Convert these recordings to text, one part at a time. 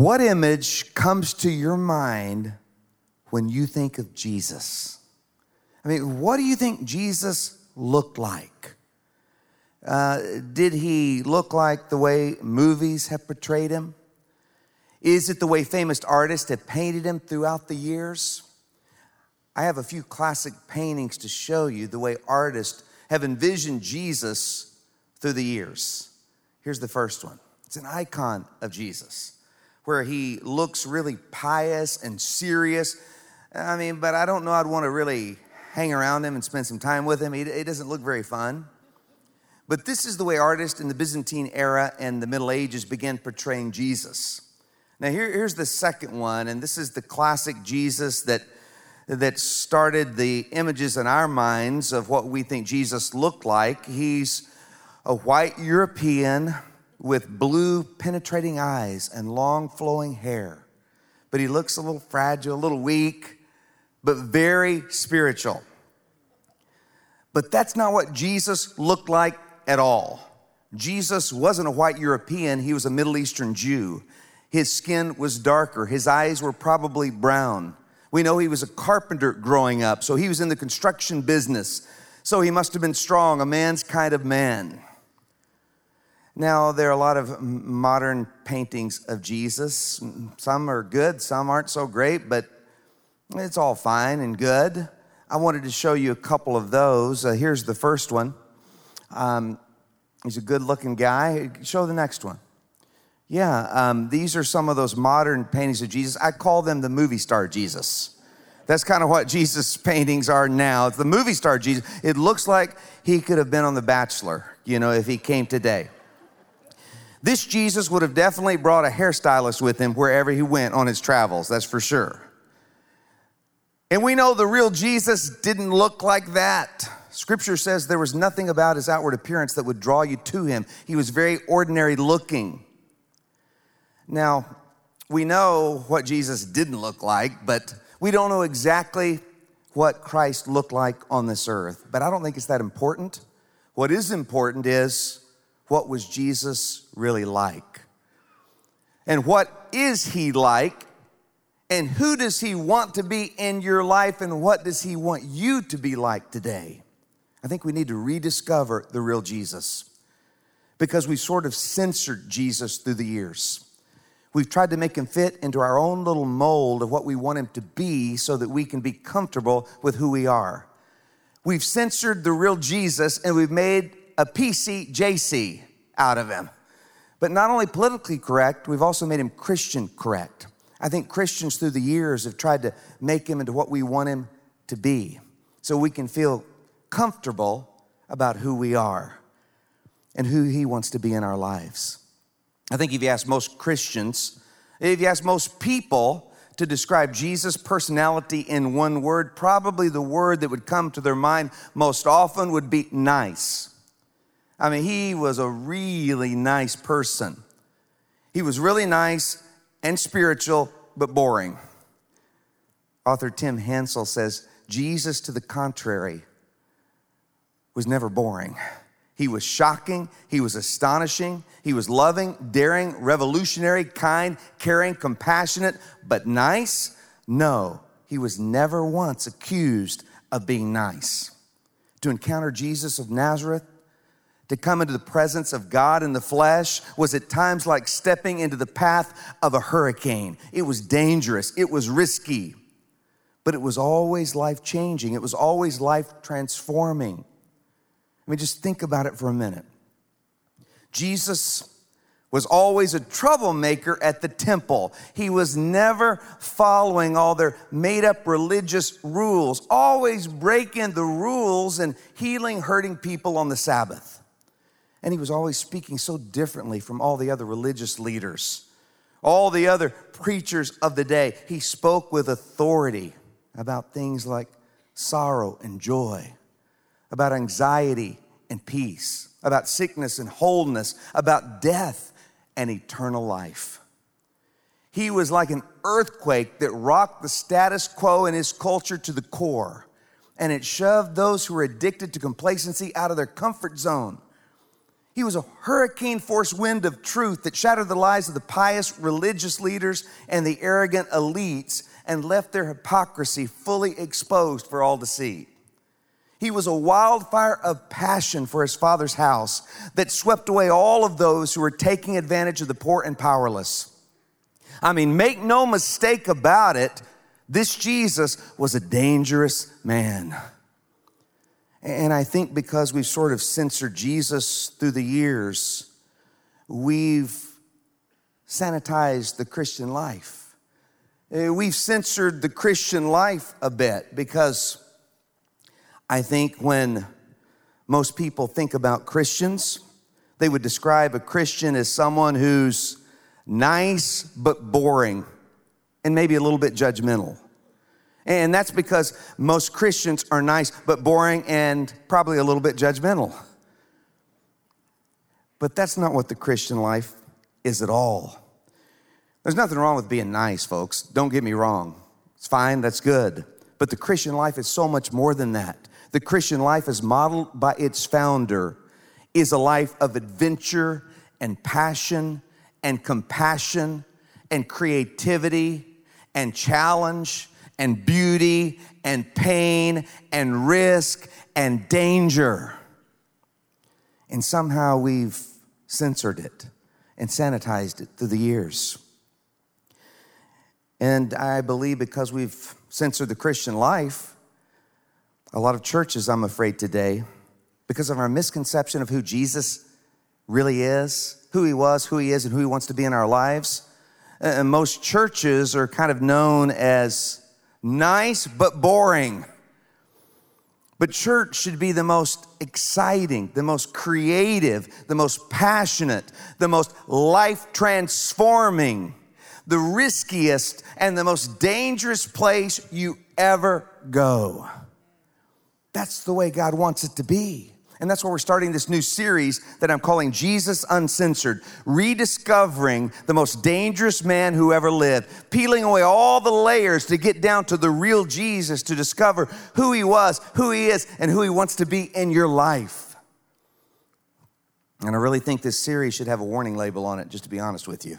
What image comes to your mind when you think of Jesus? I mean, what do you think Jesus looked like? Uh, did he look like the way movies have portrayed him? Is it the way famous artists have painted him throughout the years? I have a few classic paintings to show you the way artists have envisioned Jesus through the years. Here's the first one it's an icon of Jesus where he looks really pious and serious. I mean, but I don't know I'd want to really hang around him and spend some time with him. It doesn't look very fun. But this is the way artists in the Byzantine era and the Middle Ages began portraying Jesus. Now, here, here's the second one, and this is the classic Jesus that, that started the images in our minds of what we think Jesus looked like. He's a white European with blue penetrating eyes and long flowing hair. But he looks a little fragile, a little weak, but very spiritual. But that's not what Jesus looked like at all. Jesus wasn't a white European, he was a Middle Eastern Jew. His skin was darker, his eyes were probably brown. We know he was a carpenter growing up, so he was in the construction business. So he must have been strong, a man's kind of man. Now, there are a lot of modern paintings of Jesus. Some are good, some aren't so great, but it's all fine and good. I wanted to show you a couple of those. Uh, here's the first one. Um, he's a good looking guy. Show the next one. Yeah, um, these are some of those modern paintings of Jesus. I call them the movie star Jesus. That's kind of what Jesus' paintings are now. It's the movie star Jesus. It looks like he could have been on The Bachelor, you know, if he came today. This Jesus would have definitely brought a hairstylist with him wherever he went on his travels, that's for sure. And we know the real Jesus didn't look like that. Scripture says there was nothing about his outward appearance that would draw you to him. He was very ordinary looking. Now, we know what Jesus didn't look like, but we don't know exactly what Christ looked like on this earth. But I don't think it's that important. What is important is what was Jesus really like? And what is he like? And who does he want to be in your life? And what does he want you to be like today? I think we need to rediscover the real Jesus because we've sort of censored Jesus through the years. We've tried to make him fit into our own little mold of what we want him to be so that we can be comfortable with who we are. We've censored the real Jesus and we've made a PCJC out of him. But not only politically correct, we've also made him Christian correct. I think Christians through the years have tried to make him into what we want him to be so we can feel comfortable about who we are and who he wants to be in our lives. I think if you ask most Christians, if you ask most people to describe Jesus' personality in one word, probably the word that would come to their mind most often would be nice. I mean, he was a really nice person. He was really nice and spiritual, but boring. Author Tim Hansel says Jesus, to the contrary, was never boring. He was shocking, he was astonishing, he was loving, daring, revolutionary, kind, caring, compassionate, but nice? No, he was never once accused of being nice. To encounter Jesus of Nazareth, to come into the presence of God in the flesh was at times like stepping into the path of a hurricane. It was dangerous, it was risky, but it was always life changing, it was always life transforming. I mean, just think about it for a minute. Jesus was always a troublemaker at the temple. He was never following all their made up religious rules, always breaking the rules and healing hurting people on the Sabbath. And he was always speaking so differently from all the other religious leaders, all the other preachers of the day. He spoke with authority about things like sorrow and joy, about anxiety and peace, about sickness and wholeness, about death and eternal life. He was like an earthquake that rocked the status quo in his culture to the core, and it shoved those who were addicted to complacency out of their comfort zone He was a hurricane force wind of truth that shattered the lies of the pious religious leaders and the arrogant elites and left their hypocrisy fully exposed for all to see. He was a wildfire of passion for his father's house that swept away all of those who were taking advantage of the poor and powerless. I mean, make no mistake about it, this Jesus was a dangerous man. And I think because we've sort of censored Jesus through the years, we've sanitized the Christian life. Uh, we've censored the Christian life a bit because I think when most people think about Christians, they would describe a Christian as someone who's nice but boring and maybe a little bit judgmental. And that's because most Christians are nice but boring and probably a little bit judgmental. But that's not what the Christian life is at all. There's nothing wrong with being nice, folks. Don't get me wrong. It's fine, that's good. But the Christian life is so much more than that. The Christian life is modeled by its founder is a life of adventure and passion and compassion and creativity and challenge and beauty and pain and risk and danger. And somehow we've censored it and sanitized it through the years. And I believe because we've censored the Christian life, a lot of churches, I'm afraid, today, because of our misconception of who Jesus really is, who he was, who he is, and who he wants to be in our lives, and most churches are kind of known as nice but boring. But church should be the most exciting, the most creative, the most passionate, the most life transforming, the riskiest, and the most dangerous place you ever go. That's the way God wants it to be. And that's why we're starting this new series that I'm calling Jesus Uncensored, rediscovering the most dangerous man who ever lived, peeling away all the layers to get down to the real Jesus to discover who he was, who he is, and who he wants to be in your life. And I really think this series should have a warning label on it, just to be honest with you.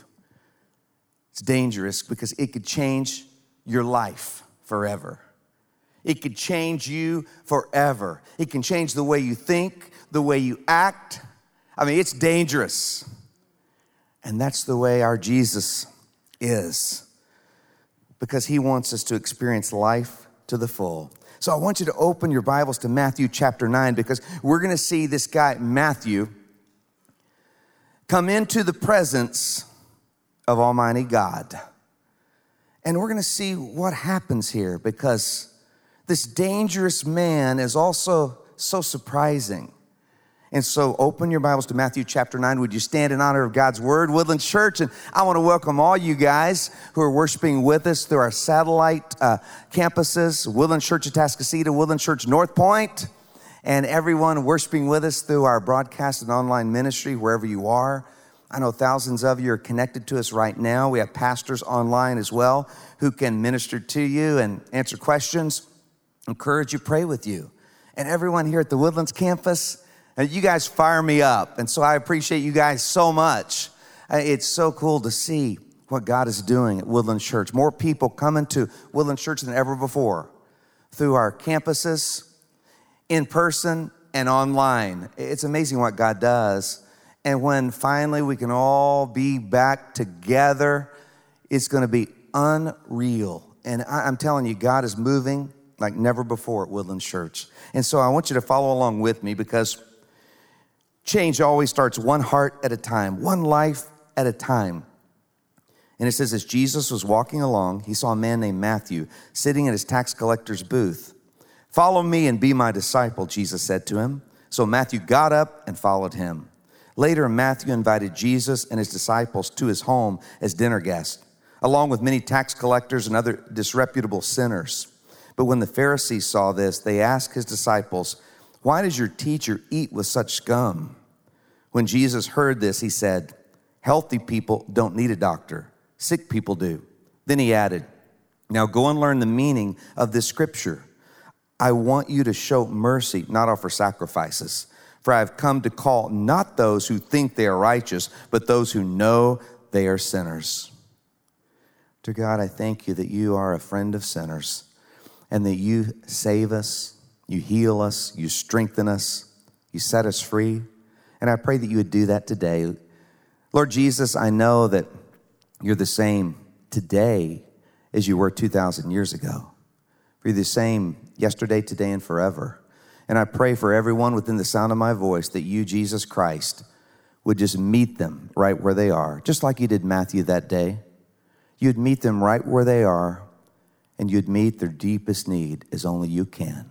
It's dangerous because it could change your life forever. It could change you forever. It can change the way you think, the way you act. I mean, it's dangerous. And that's the way our Jesus is because he wants us to experience life to the full. So I want you to open your Bibles to Matthew chapter 9 because we're going to see this guy, Matthew, come into the presence of Almighty God. And we're going to see what happens here because this dangerous man is also so surprising. And so open your Bibles to Matthew chapter 9. Would you stand in honor of God's word, Woodland Church? And I want to welcome all you guys who are worshiping with us through our satellite uh, campuses, Woodland Church of Atascocita, Woodland Church North Point, and everyone worshiping with us through our broadcast and online ministry, wherever you are. I know thousands of you are connected to us right now. We have pastors online as well who can minister to you and answer questions encourage you, pray with you. And everyone here at the Woodlands campus, uh, you guys fire me up. And so I appreciate you guys so much. Uh, it's so cool to see what God is doing at Woodland Church. More people coming to Woodland Church than ever before through our campuses, in person, and online. It's amazing what God does. And when finally we can all be back together, it's going to be unreal. And I'm telling you, God is moving like never before at Woodland Church. And so I want you to follow along with me because change always starts one heart at a time, one life at a time. And it says, as Jesus was walking along, he saw a man named Matthew sitting at his tax collector's booth. Follow me and be my disciple, Jesus said to him. So Matthew got up and followed him. Later, Matthew invited Jesus and his disciples to his home as dinner guests, along with many tax collectors and other disreputable sinners. But when the Pharisees saw this, they asked his disciples, Why does your teacher eat with such scum? When Jesus heard this, he said, Healthy people don't need a doctor, sick people do. Then he added, Now go and learn the meaning of this scripture. I want you to show mercy, not offer sacrifices. For I have come to call not those who think they are righteous, but those who know they are sinners. Dear God, I thank you that you are a friend of sinners and that you save us, you heal us, you strengthen us, you set us free. And I pray that you would do that today. Lord Jesus, I know that you're the same today as you were 2,000 years ago. You're the same yesterday, today, and forever. And I pray for everyone within the sound of my voice that you, Jesus Christ, would just meet them right where they are, just like you did Matthew that day. You'd meet them right where they are, and you'd meet their deepest need as only you can.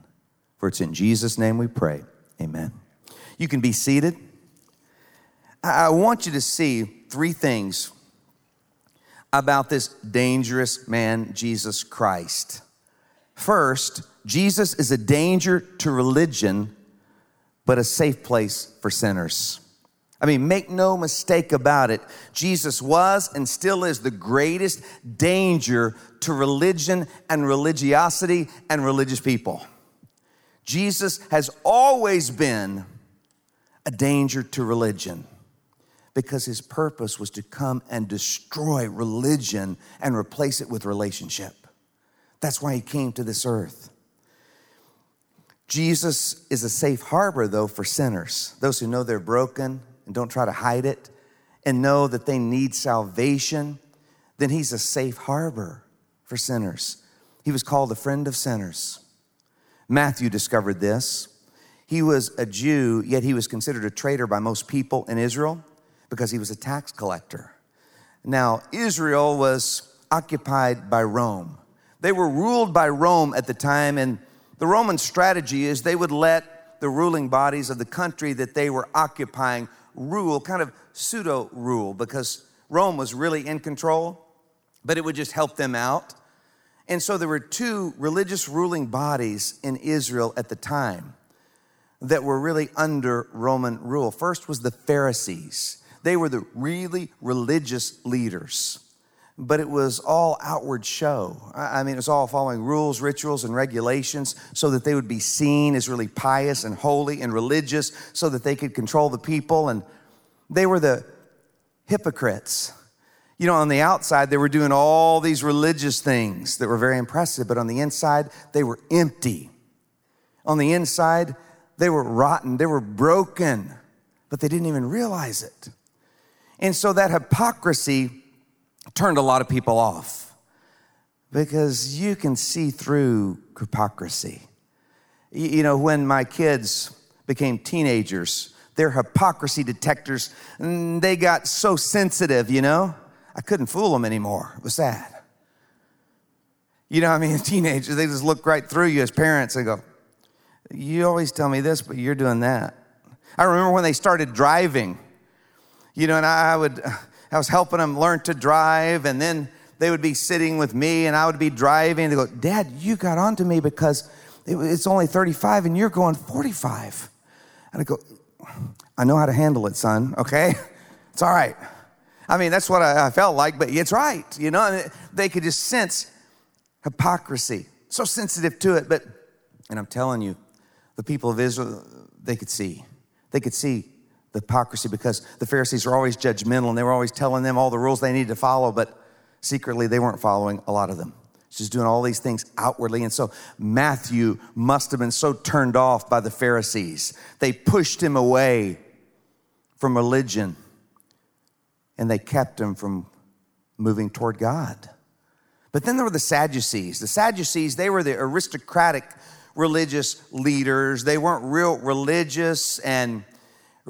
For it's in Jesus' name we pray. Amen. You can be seated. I want you to see three things about this dangerous man, Jesus Christ. First, Jesus is a danger to religion, but a safe place for sinners. I mean, make no mistake about it. Jesus was and still is the greatest danger to religion and religiosity and religious people. Jesus has always been a danger to religion because his purpose was to come and destroy religion and replace it with relationship. That's why he came to this earth. Jesus is a safe harbor, though, for sinners, those who know they're broken and don't try to hide it and know that they need salvation. Then he's a safe harbor for sinners. He was called a friend of sinners. Matthew discovered this. He was a Jew, yet he was considered a traitor by most people in Israel because he was a tax collector. Now, Israel was occupied by Rome. They were ruled by Rome at the time, and the Roman strategy is they would let the ruling bodies of the country that they were occupying rule, kind of pseudo rule, because Rome was really in control, but it would just help them out. And so there were two religious ruling bodies in Israel at the time that were really under Roman rule. First was the Pharisees. They were the really religious leaders, but it was all outward show. I mean, it was all following rules, rituals, and regulations so that they would be seen as really pious and holy and religious so that they could control the people. And they were the hypocrites. You know, on the outside, they were doing all these religious things that were very impressive, but on the inside, they were empty. On the inside, they were rotten, they were broken, but they didn't even realize it. And so that hypocrisy turned a lot of people off because you can see through hypocrisy. You know, when my kids became teenagers, their hypocrisy detectors, they got so sensitive, you know, I couldn't fool them anymore. It was sad. You know, I mean, teenagers, they just look right through you as parents and go, You always tell me this, but you're doing that. I remember when they started driving you know, and I would, I was helping them learn to drive, and then they would be sitting with me, and I would be driving. They go, Dad, you got onto me because it's only 35 and you're going 45. And I go, I know how to handle it, son, okay? It's all right. I mean, that's what I, felt like, but it's right, you know? They could just sense hypocrisy, so sensitive to it. But, and I'm telling you, the people of Israel, they could see. They could see the hypocrisy because the Pharisees were always judgmental and they were always telling them all the rules they needed to follow, but secretly they weren't following a lot of them. Just doing all these things outwardly. And so Matthew must have been so turned off by the Pharisees. They pushed him away from religion and they kept him from moving toward God. But then there were the Sadducees. The Sadducees, they were the aristocratic religious leaders. They weren't real religious and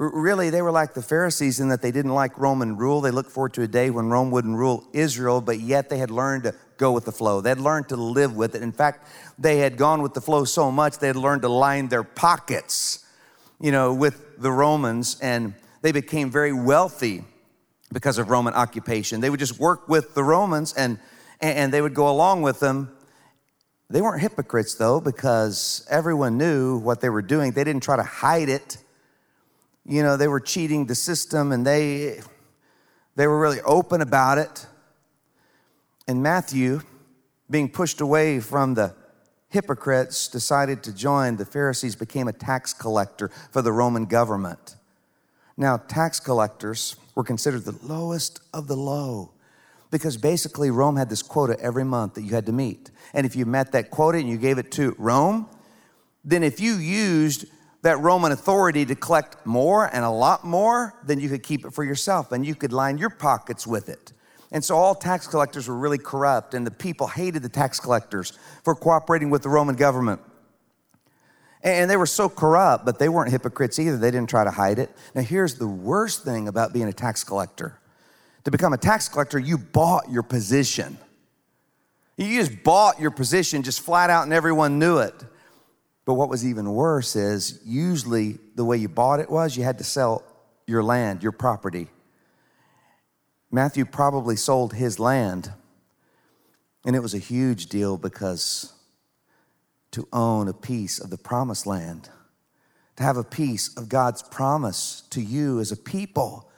Really, they were like the Pharisees in that they didn't like Roman rule. They looked forward to a day when Rome wouldn't rule Israel, but yet they had learned to go with the flow. They had learned to live with it. In fact, they had gone with the flow so much they had learned to line their pockets, you know, with the Romans, and they became very wealthy because of Roman occupation. They would just work with the Romans and, and they would go along with them. They weren't hypocrites though, because everyone knew what they were doing. They didn't try to hide it you know, they were cheating the system and they, they were really open about it. And Matthew, being pushed away from the hypocrites decided to join, the Pharisees became a tax collector for the Roman government. Now, tax collectors were considered the lowest of the low because basically Rome had this quota every month that you had to meet. And if you met that quota and you gave it to Rome, then if you used that Roman authority to collect more and a lot more, than you could keep it for yourself and you could line your pockets with it. And so all tax collectors were really corrupt, and the people hated the tax collectors for cooperating with the Roman government. And they were so corrupt, but they weren't hypocrites either. They didn't try to hide it. Now, here's the worst thing about being a tax collector to become a tax collector, you bought your position. You just bought your position just flat out, and everyone knew it. But what was even worse is usually the way you bought it was you had to sell your land, your property. Matthew probably sold his land, and it was a huge deal because to own a piece of the promised land, to have a piece of God's promise to you as a people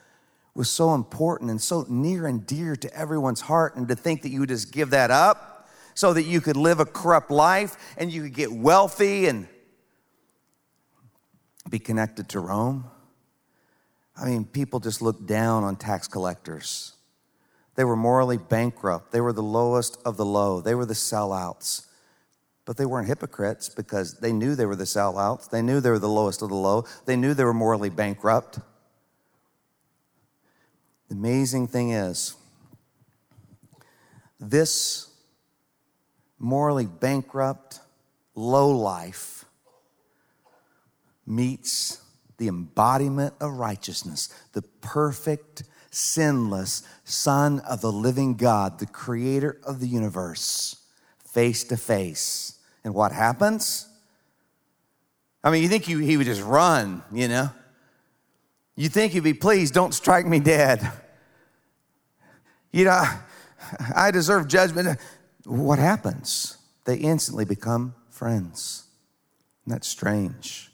was so important and so near and dear to everyone's heart, and to think that you would just give that up so that you could live a corrupt life and you could get wealthy and be connected to Rome. I mean, people just looked down on tax collectors. They were morally bankrupt. They were the lowest of the low. They were the sellouts. But they weren't hypocrites because they knew they were the sellouts. They knew they were the lowest of the low. They knew they were morally bankrupt. The amazing thing is, this morally bankrupt, low life meets the embodiment of righteousness, the perfect, sinless Son of the living God, the creator of the universe, face to face. And what happens? I mean, you think he, would just run, you know? You think he'd be, please don't strike me dead. You know, I deserve judgment. What happens? They instantly become friends. Isn't that strange?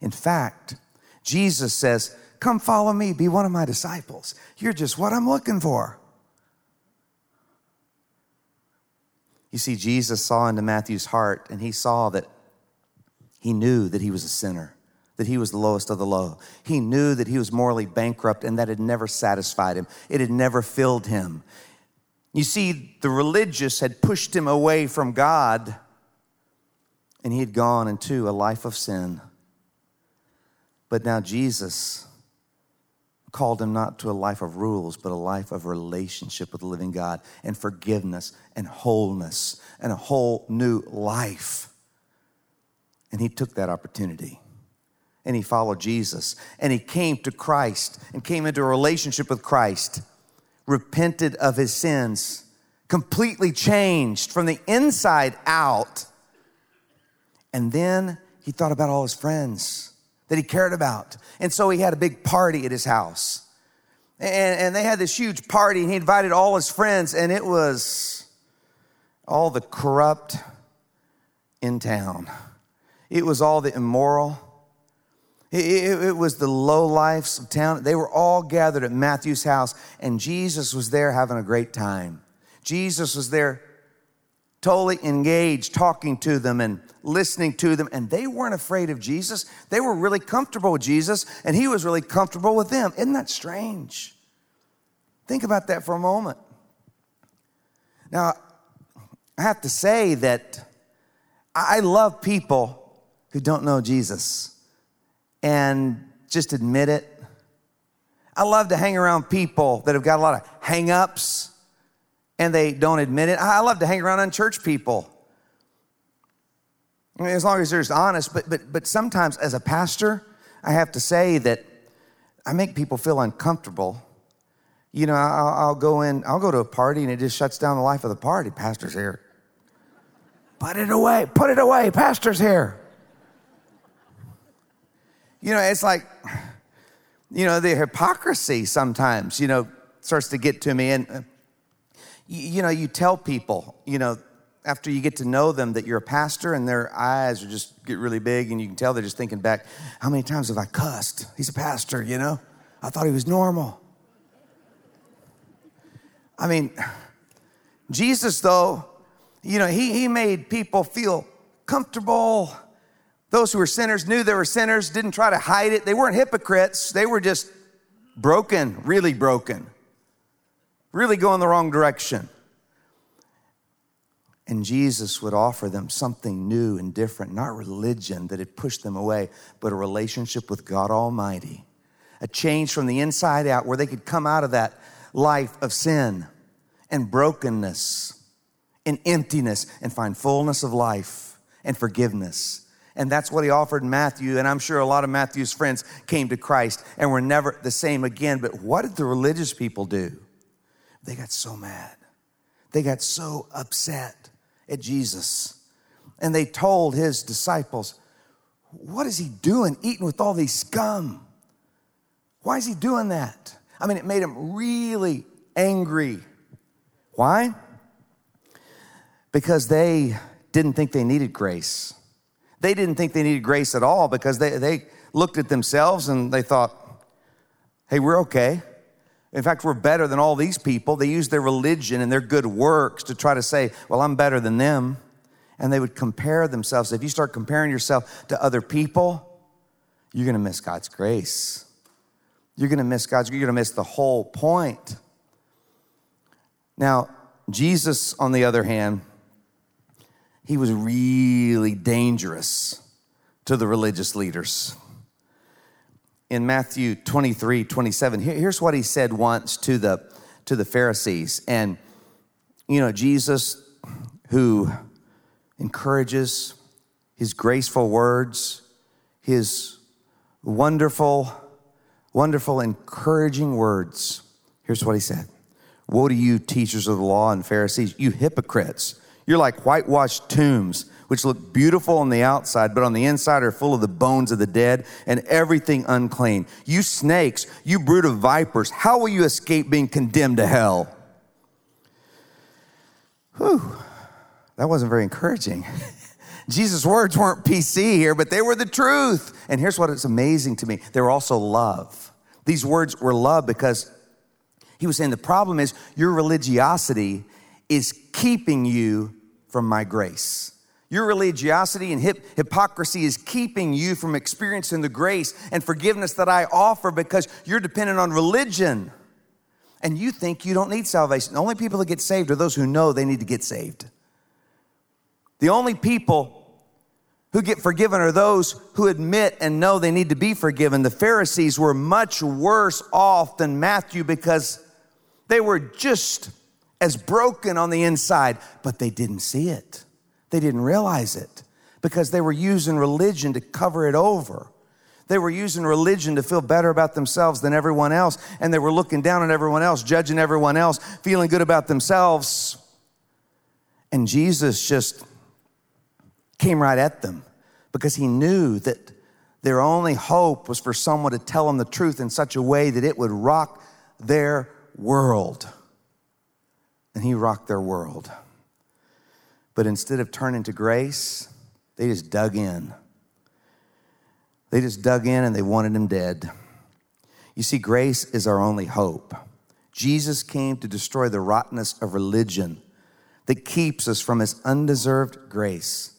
In fact, Jesus says, Come follow me, be one of my disciples. You're just what I'm looking for. You see, Jesus saw into Matthew's heart, and he saw that he knew that he was a sinner that he was the lowest of the low. He knew that he was morally bankrupt and that had never satisfied him, it had never filled him. You see, the religious had pushed him away from God, and he had gone into a life of sin. But now Jesus called him not to a life of rules, but a life of relationship with the living God and forgiveness and wholeness and a whole new life. And he took that opportunity and he followed Jesus and he came to Christ and came into a relationship with Christ, repented of his sins, completely changed from the inside out. And then he thought about all his friends that he cared about. And so he had a big party at his house. And, and they had this huge party, and he invited all his friends, and it was all the corrupt in town. It was all the immoral it, it, was the low lifes of town. They were all gathered at Matthew's house, and Jesus was there having a great time. Jesus was there totally engaged, talking to them and listening to them, and they weren't afraid of Jesus. They were really comfortable with Jesus, and he was really comfortable with them. Isn't that strange? Think about that for a moment. Now, I have to say that I love people who don't know Jesus and just admit it. I love to hang around people that have got a lot of hang ups and they don't admit it. I love to hang around unchurched people. I mean, as long as they're honest, but, but, but sometimes as a pastor, I have to say that I make people feel uncomfortable. You know, I'll, I'll go in, I'll go to a party and it just shuts down the life of the party. Pastor's here. Put it away, put it away, pastor's here. You know, it's like, you know, the hypocrisy sometimes, you know, starts to get to me. And, uh, you, you know, you tell people, you know, after you get to know them that you're a pastor and their eyes are just get really big and you can tell they're just thinking back, how many times have I cussed? He's a pastor, you know? I thought he was normal. I mean, Jesus, though, you know, he, he made people feel comfortable. Those who were sinners knew they were sinners, didn't try to hide it. They weren't hypocrites, they were just broken, really broken, really going the wrong direction. And Jesus would offer them something new and different, not religion that had pushed them away, but a relationship with God Almighty. A change from the inside out where they could come out of that life of sin and brokenness and emptiness and find fullness of life and forgiveness. And that's what he offered Matthew. And I'm sure a lot of Matthew's friends came to Christ and were never the same again. But what did the religious people do? They got so mad. They got so upset at Jesus. And they told his disciples, What is he doing eating with all these scum? Why is he doing that? I mean, it made him really angry. Why? Because they didn't think they needed grace. They didn't think they needed grace at all because they, they looked at themselves and they thought, hey, we're okay. In fact, we're better than all these people. They use their religion and their good works to try to say, well, I'm better than them. And they would compare themselves. If you start comparing yourself to other people, you're going to miss God's grace. You're going to miss God's, you're going to miss the whole point. Now, Jesus, on the other hand, he was really dangerous to the religious leaders in Matthew 23, 27. Here's what he said once to the, to the Pharisees. And, you know, Jesus, who encourages his graceful words, his wonderful, wonderful, encouraging words. Here's what he said Woe to you, teachers of the law and Pharisees, you hypocrites! You're like whitewashed tombs which look beautiful on the outside, but on the inside are full of the bones of the dead and everything unclean. You snakes, you brood of vipers, how will you escape being condemned to hell? Whew, that wasn't very encouraging. Jesus' words weren't PC here, but they were the truth. And here's what is amazing to me they were also love. These words were love because he was saying the problem is your religiosity is keeping you from my grace. Your religiosity and hip, hypocrisy is keeping you from experiencing the grace and forgiveness that I offer because you're dependent on religion. And you think you don't need salvation. The only people that get saved are those who know they need to get saved. The only people who get forgiven are those who admit and know they need to be forgiven. The Pharisees were much worse off than Matthew because they were just as broken on the inside, but they didn't see it. They didn't realize it because they were using religion to cover it over. They were using religion to feel better about themselves than everyone else, and they were looking down on everyone else, judging everyone else, feeling good about themselves. And Jesus just came right at them because he knew that their only hope was for someone to tell them the truth in such a way that it would rock their world. He rocked their world. But instead of turning to grace, they just dug in. They just dug in and they wanted him dead. You see, grace is our only hope. Jesus came to destroy the rottenness of religion that keeps us from his undeserved grace.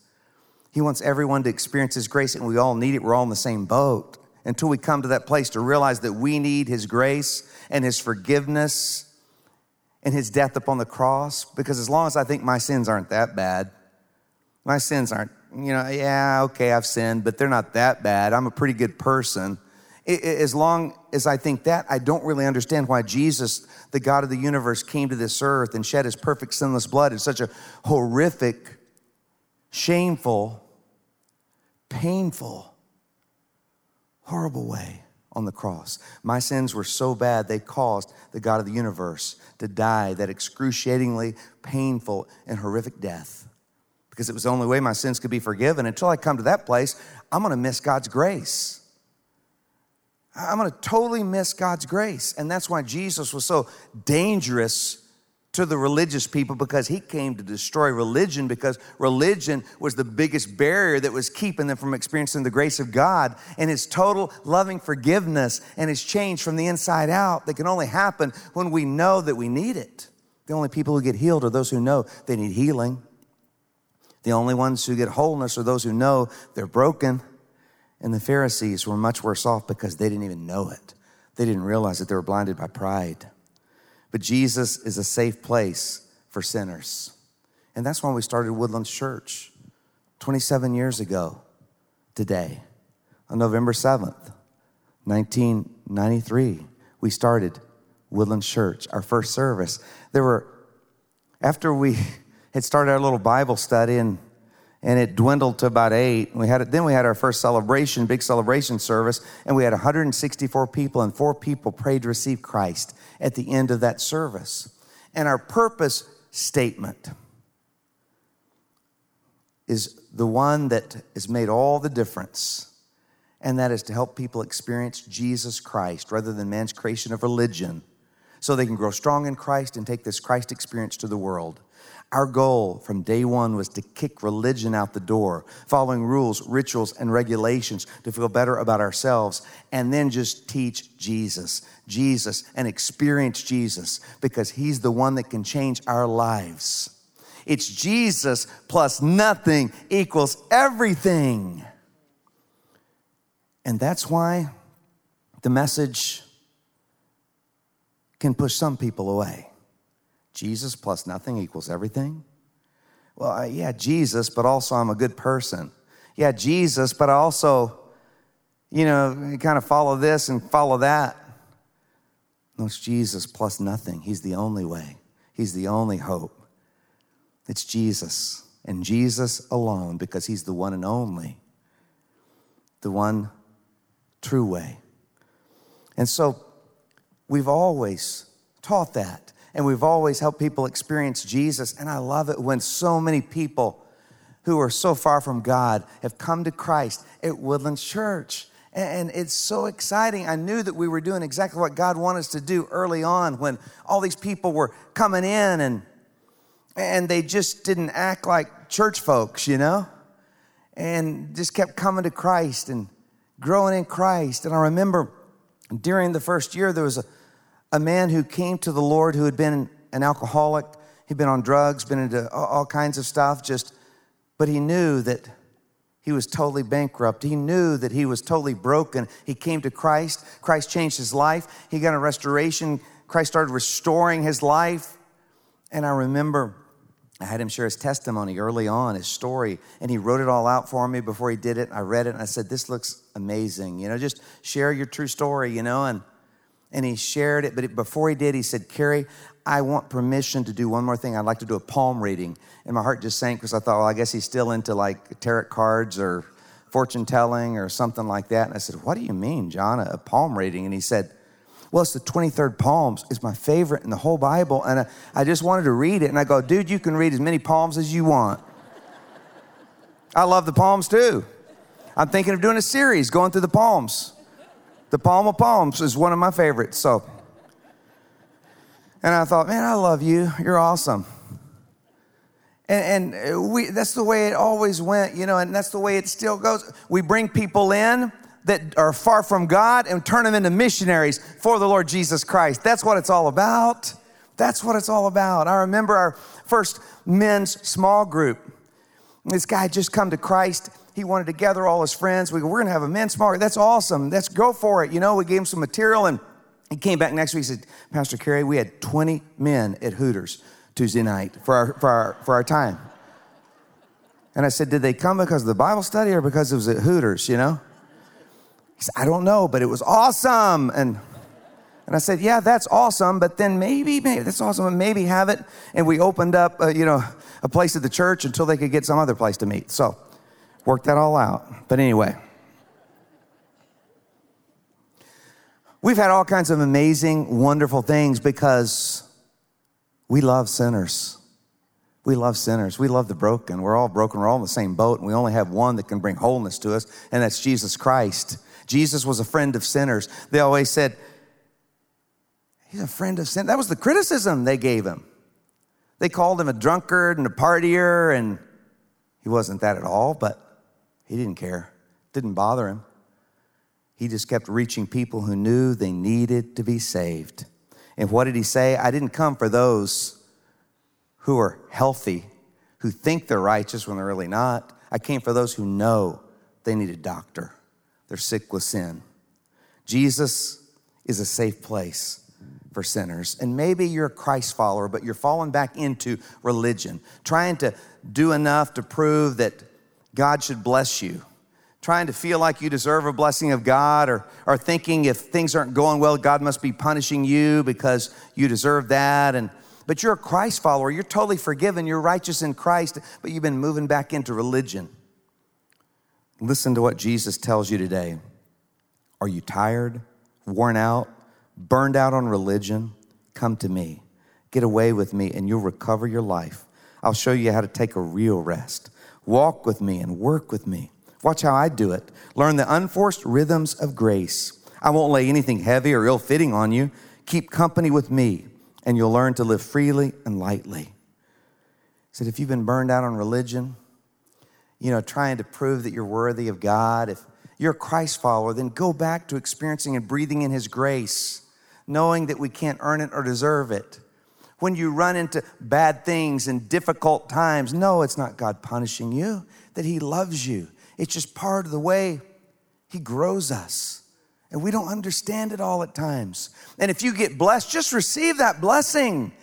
He wants everyone to experience his grace, and we all need it. We're all in the same boat until we come to that place to realize that we need his grace and his forgiveness and his death upon the cross because as long as I think my sins aren't that bad, my sins aren't, you know, yeah, okay, I've sinned, but they're not that bad. I'm a pretty good person. As long as I think that, I don't really understand why Jesus, the God of the universe, came to this earth and shed his perfect sinless blood in such a horrific, shameful, painful, horrible way on the cross. My sins were so bad they caused the God of the universe to die that excruciatingly painful and horrific death. Because it was the only way my sins could be forgiven. Until I come to that place, I'm gonna miss God's grace. I'm gonna totally miss God's grace. And that's why Jesus was so dangerous to the religious people because he came to destroy religion because religion was the biggest barrier that was keeping them from experiencing the grace of God and his total loving forgiveness and his change from the inside out that can only happen when we know that we need it. The only people who get healed are those who know they need healing. The only ones who get wholeness are those who know they're broken. And the Pharisees were much worse off because they didn't even know it. They didn't realize that they were blinded by pride. But Jesus is a safe place for sinners. And that's why we started Woodlands Church 27 years ago today, on November 7th, 1993. We started Woodlands Church, our first service. There were, after we had started our little Bible study and and it dwindled to about eight. We had it, then we had our first celebration, big celebration service, and we had 164 people, and four people prayed to receive Christ at the end of that service. And our purpose statement is the one that has made all the difference, and that is to help people experience Jesus Christ rather than man's creation of religion so they can grow strong in Christ and take this Christ experience to the world. Our goal from day one was to kick religion out the door, following rules, rituals, and regulations to feel better about ourselves, and then just teach Jesus, Jesus, and experience Jesus because He's the one that can change our lives. It's Jesus plus nothing equals everything. And that's why the message can push some people away. Jesus plus nothing equals everything? Well, I, yeah, Jesus, but also I'm a good person. Yeah, Jesus, but I also, you know, kind of follow this and follow that. No, it's Jesus plus nothing. He's the only way, He's the only hope. It's Jesus and Jesus alone because He's the one and only, the one true way. And so we've always taught that and we've always helped people experience Jesus. And I love it when so many people who are so far from God have come to Christ at Woodlands Church. And it's so exciting. I knew that we were doing exactly what God wanted us to do early on when all these people were coming in and, and they just didn't act like church folks, you know? And just kept coming to Christ and growing in Christ. And I remember during the first year, there was a, a man who came to the Lord who had been an alcoholic, he'd been on drugs, been into all kinds of stuff, just, but he knew that he was totally bankrupt. He knew that he was totally broken. He came to Christ. Christ changed his life. He got a restoration. Christ started restoring his life. And I remember I had him share his testimony early on, his story, and he wrote it all out for me before he did it. I read it and I said, This looks amazing. You know, just share your true story, you know, and and he shared it. But before he did, he said, Kerry, I want permission to do one more thing. I'd like to do a palm reading. And my heart just sank because I thought, well, I guess he's still into like tarot cards or fortune telling or something like that. And I said, What do you mean, John? A palm reading? And he said, Well, it's the 23rd Psalms. It's my favorite in the whole Bible. And I, just wanted to read it. And I go, Dude, you can read as many Psalms as you want. I love the Psalms too. I'm thinking of doing a series going through the Psalms. The Palm of Palms is one of my favorites. So, and I thought, man, I love you. You're awesome. And, and we, that's the way it always went, you know, and that's the way it still goes. We bring people in that are far from God and turn them into missionaries for the Lord Jesus Christ. That's what it's all about. That's what it's all about. I remember our first men's small group. This guy just come to Christ he wanted to gather all his friends. We go, we're going to have a men's market. That's awesome. Let's go for it. You know, we gave him some material and he came back next week. He said, Pastor Kerry, we had 20 men at Hooters Tuesday night for our, for our, for our time. And I said, did they come because of the Bible study or because it was at Hooters, you know? He said, I don't know, but it was awesome. And and I said, yeah, that's awesome, but then maybe, maybe that's awesome, and maybe have it. And we opened up, uh, you know, a place at the church until they could get some other place to meet. So work that all out. But anyway, we've had all kinds of amazing, wonderful things because we love sinners. We love sinners. We love the broken. We're all broken. We're all in the same boat, and we only have one that can bring wholeness to us, and that's Jesus Christ. Jesus was a friend of sinners. They always said, He's a friend of sin. That was the criticism they gave him. They called him a drunkard and a partier, and he wasn't that at all, but he didn't care, didn't bother him. He just kept reaching people who knew they needed to be saved. And what did he say? I didn't come for those who are healthy, who think they're righteous when they're really not. I came for those who know they need a doctor. They're sick with sin. Jesus is a safe place for sinners. And maybe you're a Christ follower, but you're falling back into religion, trying to do enough to prove that God should bless you, trying to feel like you deserve a blessing of God, or, or thinking if things aren't going well, God must be punishing you because you deserve that. And but you're a Christ follower, you're totally forgiven, you're righteous in Christ, but you've been moving back into religion. Listen to what Jesus tells you today. Are you tired, worn out, burned out on religion? Come to me. Get away with me, and you'll recover your life. I'll show you how to take a real rest. Walk with me and work with me. Watch how I do it. Learn the unforced rhythms of grace. I won't lay anything heavy or ill fitting on you. Keep company with me, and you'll learn to live freely and lightly. He said, if you've been burned out on religion, you know, trying to prove that you're worthy of God, if you're a Christ follower, then go back to experiencing and breathing in His grace, knowing that we can't earn it or deserve it. When you run into bad things and difficult times, no, it's not God punishing you, that He loves you. It's just part of the way He grows us. And we don't understand it all at times. And if you get blessed, just receive that blessing.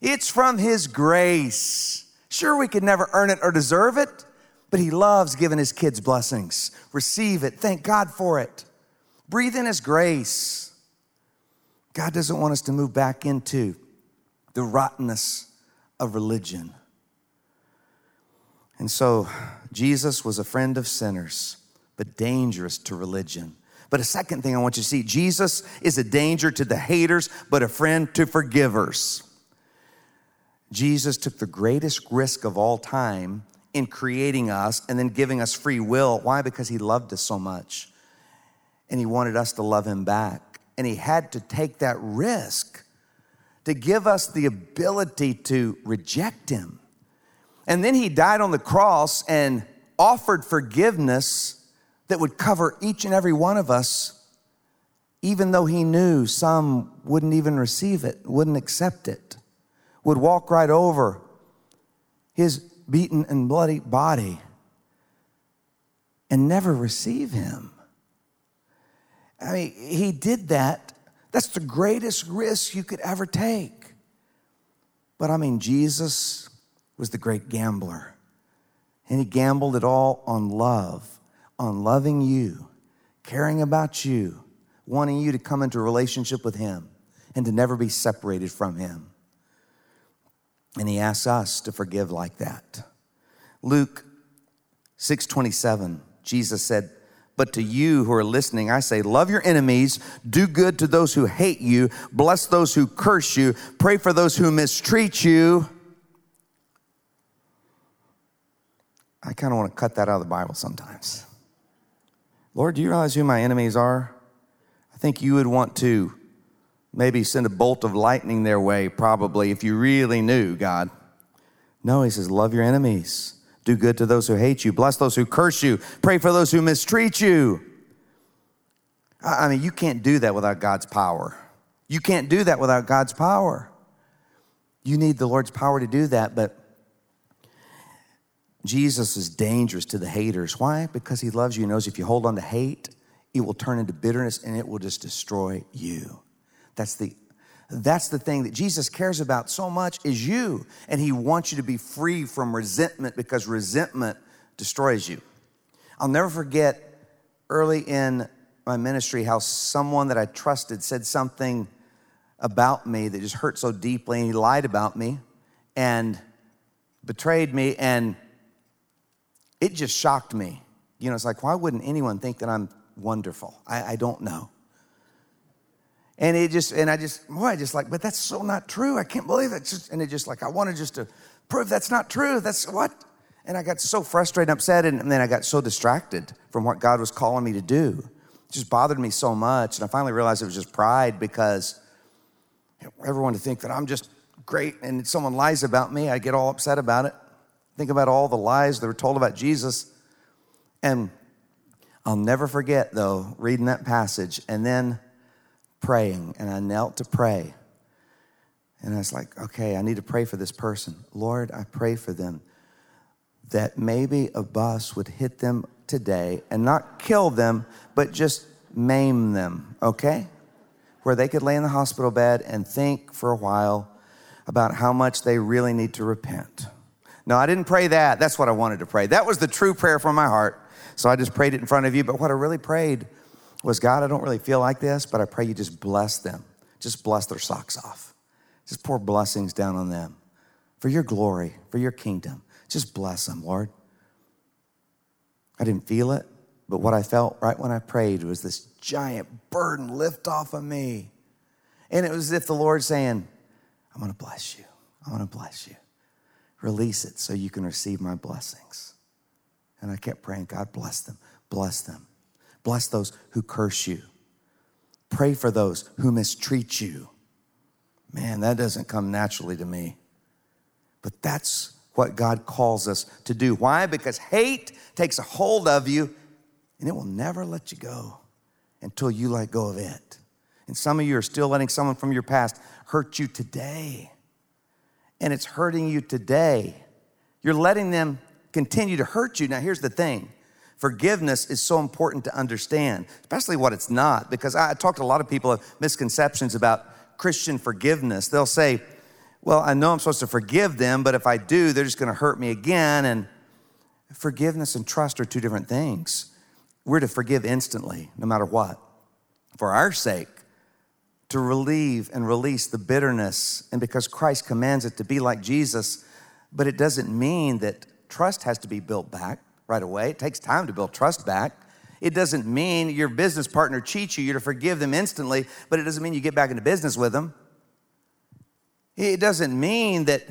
It's from His grace. Sure, we could never earn it or deserve it, but He loves giving His kids blessings. Receive it. Thank God for it. Breathe in His grace. God doesn't want us to move back into the rottenness of religion. And so, Jesus was a friend of sinners, but dangerous to religion. But a second thing I want you to see Jesus is a danger to the haters, but a friend to forgivers. Jesus took the greatest risk of all time in creating us and then giving us free will. Why? Because he loved us so much and he wanted us to love him back. And he had to take that risk to give us the ability to reject him. And then he died on the cross and offered forgiveness that would cover each and every one of us, even though he knew some wouldn't even receive it, wouldn't accept it, would walk right over his beaten and bloody body and never receive him. I mean, he did that. That's the greatest risk you could ever take. But I mean, Jesus was the great gambler. And he gambled it all on love, on loving you, caring about you, wanting you to come into a relationship with him and to never be separated from him. And he asks us to forgive like that. Luke 6:27, Jesus said, "But to you who are listening, I say, love your enemies, do good to those who hate you, bless those who curse you, pray for those who mistreat you." I kind of want to cut that out of the Bible sometimes. Lord, do you realize who my enemies are? I think you would want to maybe send a bolt of lightning their way, probably, if you really knew, God. No, he says, love your enemies. Do good to those who hate you. Bless those who curse you. Pray for those who mistreat you. I mean, you can't do that without God's power. You can't do that without God's power. You need the Lord's power to do that, but Jesus is dangerous to the haters. Why? Because he loves you. He knows if you hold on to hate, it will turn into bitterness and it will just destroy you. That's the that's the thing that Jesus cares about so much is you and he wants you to be free from resentment because resentment destroys you. I'll never forget early in my ministry how someone that I trusted said something about me that just hurt so deeply and he lied about me and betrayed me and it just shocked me. You know, it's like, why wouldn't anyone think that I'm wonderful? I, I don't know. And it just, and I just, boy, I just like, but that's so not true. I can't believe it. And it just like, I wanted just to prove that's not true. That's what? And I got so frustrated and upset, and, and then I got so distracted from what God was calling me to do. It just bothered me so much. And I finally realized it was just pride because everyone to think that I'm just great and someone lies about me, I get all upset about it. Think about all the lies that were told about Jesus. And I'll never forget, though, reading that passage and then praying. And I knelt to pray. And I was like, okay, I need to pray for this person. Lord, I pray for them. that maybe a bus would hit them today and not kill them, but just maim them, okay? Where they could lay in the hospital bed and think for a while about how much they really need to repent. No, I didn't pray that. That's what I wanted to pray. That was the true prayer from my heart. So I just prayed it in front of you. But what I really prayed was God, I don't really feel like this, but I pray you just bless them. Just bless their socks off. Just pour blessings down on them for your glory, for your kingdom. Just bless them, Lord. I didn't feel it, but what I felt right when I prayed was this giant burden lift off of me. And it was as if the Lord saying, I'm going to bless you. I want to bless you. Release it so you can receive my blessings. And I kept praying, God, bless them, bless them. Bless those who curse you. Pray for those who mistreat you. Man, that doesn't come naturally to me. But that's what God calls us to do. Why? Because hate takes a hold of you and it will never let you go until you let go of it. And some of you are still letting someone from your past hurt you today. And it's hurting you today. You're letting them continue to hurt you. Now, here's the thing forgiveness is so important to understand, especially what it's not, because I talked to a lot of people of misconceptions about Christian forgiveness. They'll say, Well, I know I'm supposed to forgive them, but if I do, they're just going to hurt me again. And forgiveness and trust are two different things. We're to forgive instantly, no matter what, for our sake, to relieve and release the bitterness, and because Christ commands it to be like Jesus. But it doesn't mean that trust has to be built back right away. It takes time to build trust back. It doesn't mean your business partner cheats you, you're to forgive them instantly, but it doesn't mean you get back into business with them. It doesn't mean that,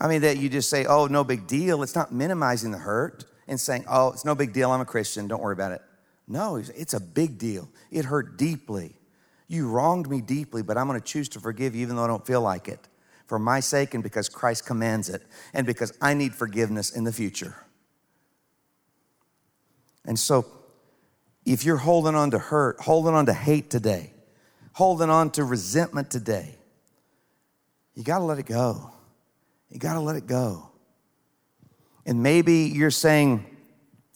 I mean, that you just say, oh, no big deal. It's not minimizing the hurt and saying, oh, it's no big deal. I'm a Christian. Don't worry about it. No, it's a big deal. It hurt deeply. You wronged me deeply, but I'm going to choose to forgive you even though I don't feel like it for my sake and because Christ commands it and because I need forgiveness in the future. And so, if you're holding on to hurt, holding on to hate today, holding on to resentment today, you got to let it go. You got to let it go. And maybe you're saying,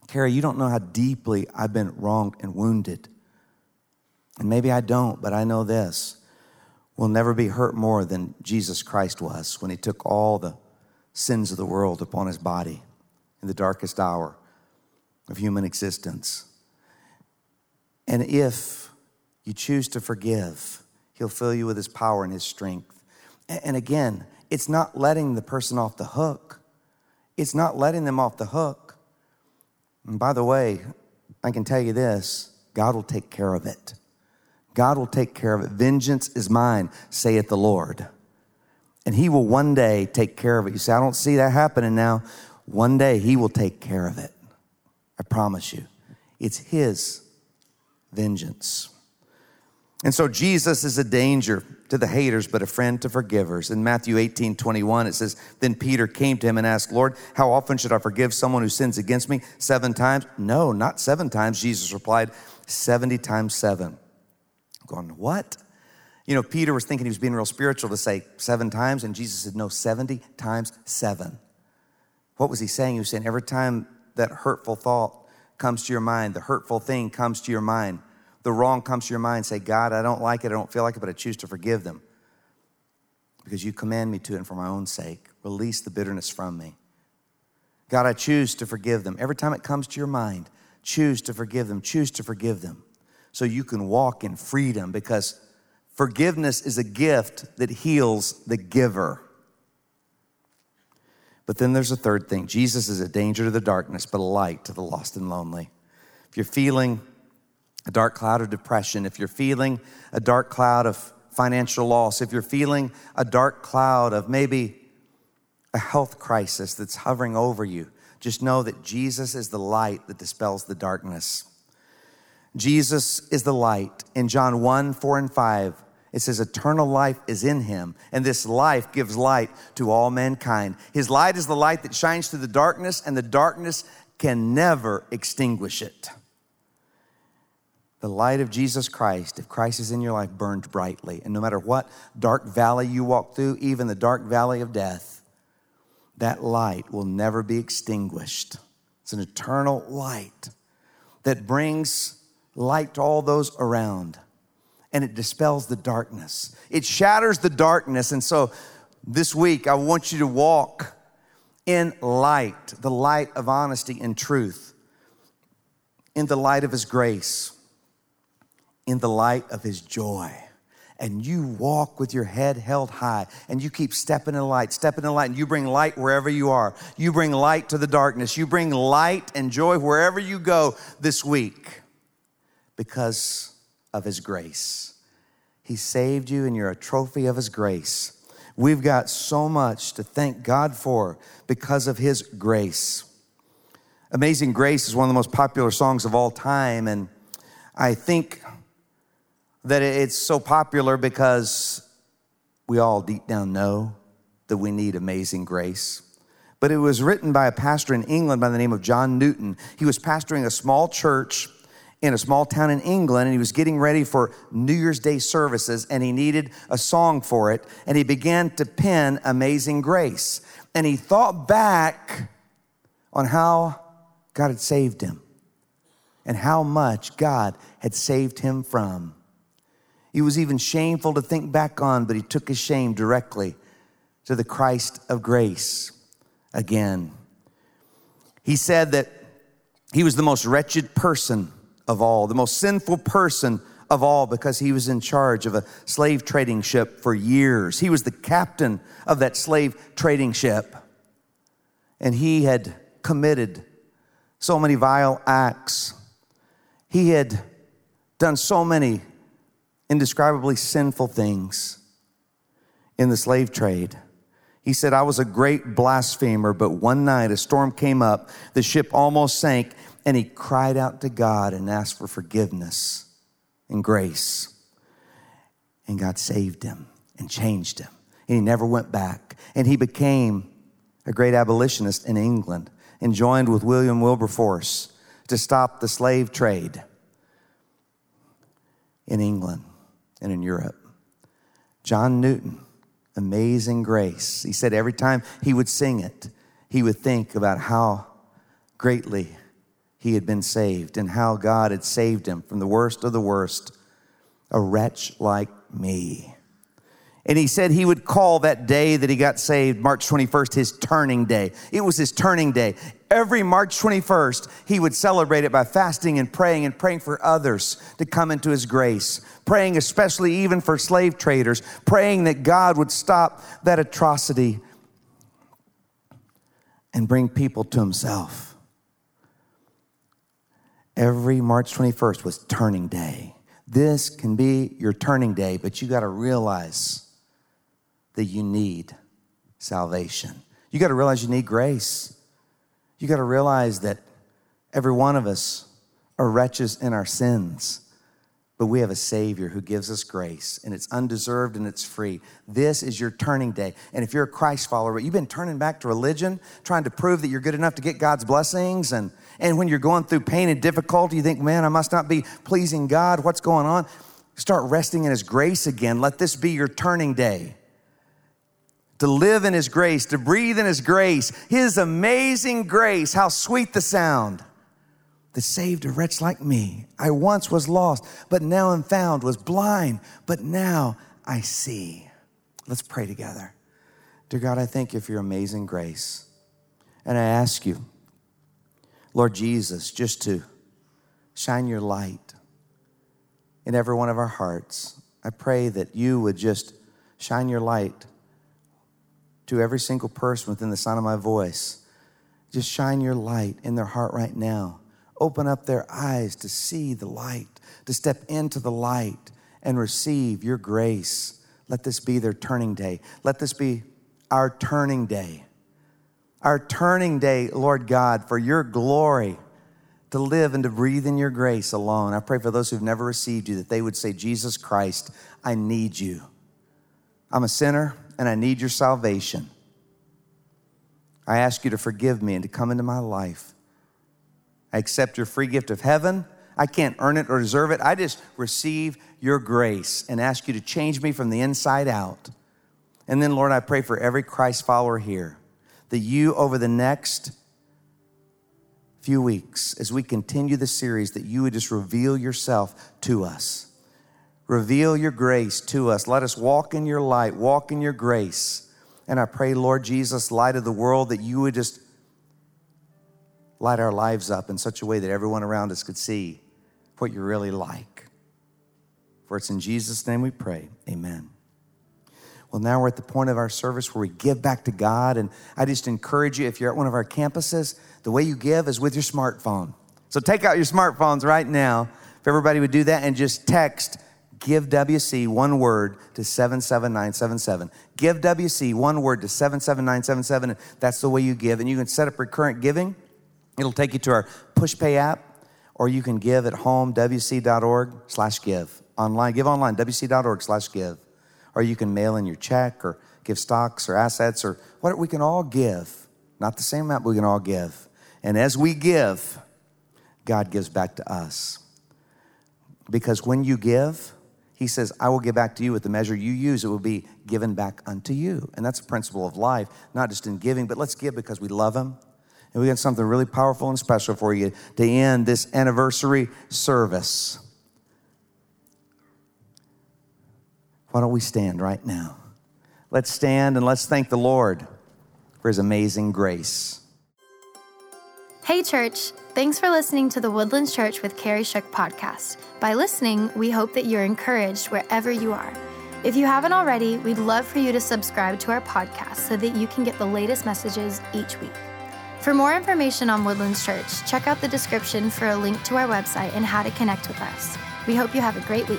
Kerry, you don't know how deeply I've been wronged and wounded. And maybe I don't, but I know this We'll never be hurt more than Jesus Christ was when he took all the sins of the world upon his body in the darkest hour of human existence. And if you choose to forgive, he'll fill you with his power and his strength. And again, it's not letting the person off the hook. It's not letting them off the hook. And by the way, I can tell you this God will take care of it. God will take care of it. Vengeance is mine, saith the Lord. And He will one day take care of it. You say, I don't see that happening now. One day He will take care of it. Promise you. It's His vengeance. And so Jesus is a danger to the haters, but a friend to forgivers. In Matthew 18, 21, it says, Then Peter came to him and asked, Lord, how often should I forgive someone who sins against me? Seven times? No, not seven times. Jesus replied, 70 times seven going, what? You know, Peter was thinking he was being real spiritual to say seven times, and Jesus said, no, 70 times seven. What was he saying? He was saying, every time that hurtful thought comes to your mind, the hurtful thing comes to your mind, the wrong comes to your mind, say, God, I don't like it, I don't feel like it, but I choose to forgive them because you command me to, and for my own sake, release the bitterness from me. God, I choose to forgive them. Every time it comes to your mind, choose to forgive them, choose to forgive them so you can walk in freedom because forgiveness is a gift that heals the giver. But then there's a third thing Jesus is a danger to the darkness, but a light to the lost and lonely. If you're feeling a dark cloud of depression, if you're feeling a dark cloud of financial loss, if you're feeling a dark cloud of maybe a health crisis that's hovering over you, just know that Jesus is the light that dispels the darkness. Jesus is the light. In John 1 4 and 5, it says, Eternal life is in him, and this life gives light to all mankind. His light is the light that shines through the darkness, and the darkness can never extinguish it. The light of Jesus Christ, if Christ is in your life, burns brightly. And no matter what dark valley you walk through, even the dark valley of death, that light will never be extinguished. It's an eternal light that brings light to all those around and it dispels the darkness. It shatters the darkness. And so this week, I want you to walk in light, the light of honesty and truth, in the light of His grace, in the light of His joy. And you walk with your head held high and you keep stepping in light, stepping in light, and you bring light wherever you are. You bring light to the darkness. You bring light and joy wherever you go this week because of His grace. He saved you, and you're a trophy of His grace. We've got so much to thank God for because of His grace. Amazing Grace is one of the most popular songs of all time, and I think that it's so popular because we all deep down know that we need amazing grace. But it was written by a pastor in England by the name of John Newton. He was pastoring a small church in a small town in England and he was getting ready for New Year's Day services and he needed a song for it. And he began to pen Amazing Grace. And he thought back on how God had saved him and how much God had saved him from. He was even shameful to think back on, but he took his shame directly to the Christ of grace again. He said that he was the most wretched person of all, the most sinful person of all, because he was in charge of a slave trading ship for years. He was the captain of that slave trading ship. And he had committed so many vile acts. He had done so many indescribably sinful things in the slave trade. He said, I was a great blasphemer, but one night a storm came up, the ship almost sank, and he cried out to God and asked for forgiveness and grace. And God saved him and changed him. And he never went back. And he became a great abolitionist in England and joined with William Wilberforce to stop the slave trade in England and in Europe. John Newton, Amazing Grace. He said every time he would sing it, he would think about how greatly he had been saved and how God had saved him from the worst of the worst, a wretch like me. And he said he would call that day that he got saved, March 21st, his turning day. It was his turning day. Every March 21st, he would celebrate it by fasting and praying and praying for others to come into his grace, praying especially even for slave traders, praying that God would stop that atrocity and bring people to himself. Every March 21st was turning day. This can be your turning day, but you got to realize that you need salvation. You got to realize you need grace. You got to realize that every one of us are wretches in our sins. But we have a Savior who gives us grace, and it's undeserved and it's free. This is your turning day. And if you're a Christ follower, you've been turning back to religion, trying to prove that you're good enough to get God's blessings. And, and when you're going through pain and difficulty, you think, man, I must not be pleasing God. What's going on? Start resting in His grace again. Let this be your turning day. To live in His grace, to breathe in His grace, His amazing grace. How sweet the sound that saved a wretch like me. I once was lost, but now am found, was blind, but now I see. Let's pray together. Dear God, I thank you for your amazing grace. And I ask you, Lord Jesus, just to shine your light in every one of our hearts. I pray that you would just shine your light to every single person within the sound of my voice. Just shine your light in their heart right now open up their eyes to see the light, to step into the light and receive your grace. Let this be their turning day. Let this be our turning day. Our turning day, Lord God, for your glory to live and to breathe in your grace alone. I pray for those who've never received you that they would say, Jesus Christ, I need you. I'm a sinner and I need your salvation. I ask you to forgive me and to come into my life. I accept your free gift of heaven. I can't earn it or deserve it. I just receive your grace and ask you to change me from the inside out. And then, Lord, I pray for every Christ follower here that you, over the next few weeks, as we continue the series, that you would just reveal yourself to us. Reveal your grace to us. Let us walk in your light, walk in your grace. And I pray, Lord Jesus, light of the world, that you would just light our lives up in such a way that everyone around us could see what you're really like. For it's in Jesus' name we pray. Amen. Well, now we're at the point of our service where we give back to God. And I just encourage you, if you're at one of our campuses, the way you give is with your smartphone. So take out your smartphones right now. If everybody would do that and just text give WC one word to 77977. Give WC one word to 77977. That's the way you give. And you can set up recurrent giving. It'll take you to our PushPay app, or you can give at home, wc.org slash give. Online, give online, wc.org slash give. Or you can mail in your check or give stocks or assets or what we can all give. Not the same amount, but we can all give. And as we give, God gives back to us. Because when you give, he says, I will give back to you with the measure you use, it will be given back unto you. And that's a principle of life, not just in giving, but let's give because we love Him. And we got something really powerful and special for you to end this anniversary service. Why don't we stand right now? Let's stand and let's thank the Lord for His amazing grace. Hey, church. Thanks for listening to the Woodlands Church with Kerry Shook podcast. By listening, we hope that you're encouraged wherever you are. If you haven't already, we'd love for you to subscribe to our podcast so that you can get the latest messages each week. For more information on Woodlands Church, check out the description for a link to our website and how to connect with us. We hope you have a great week.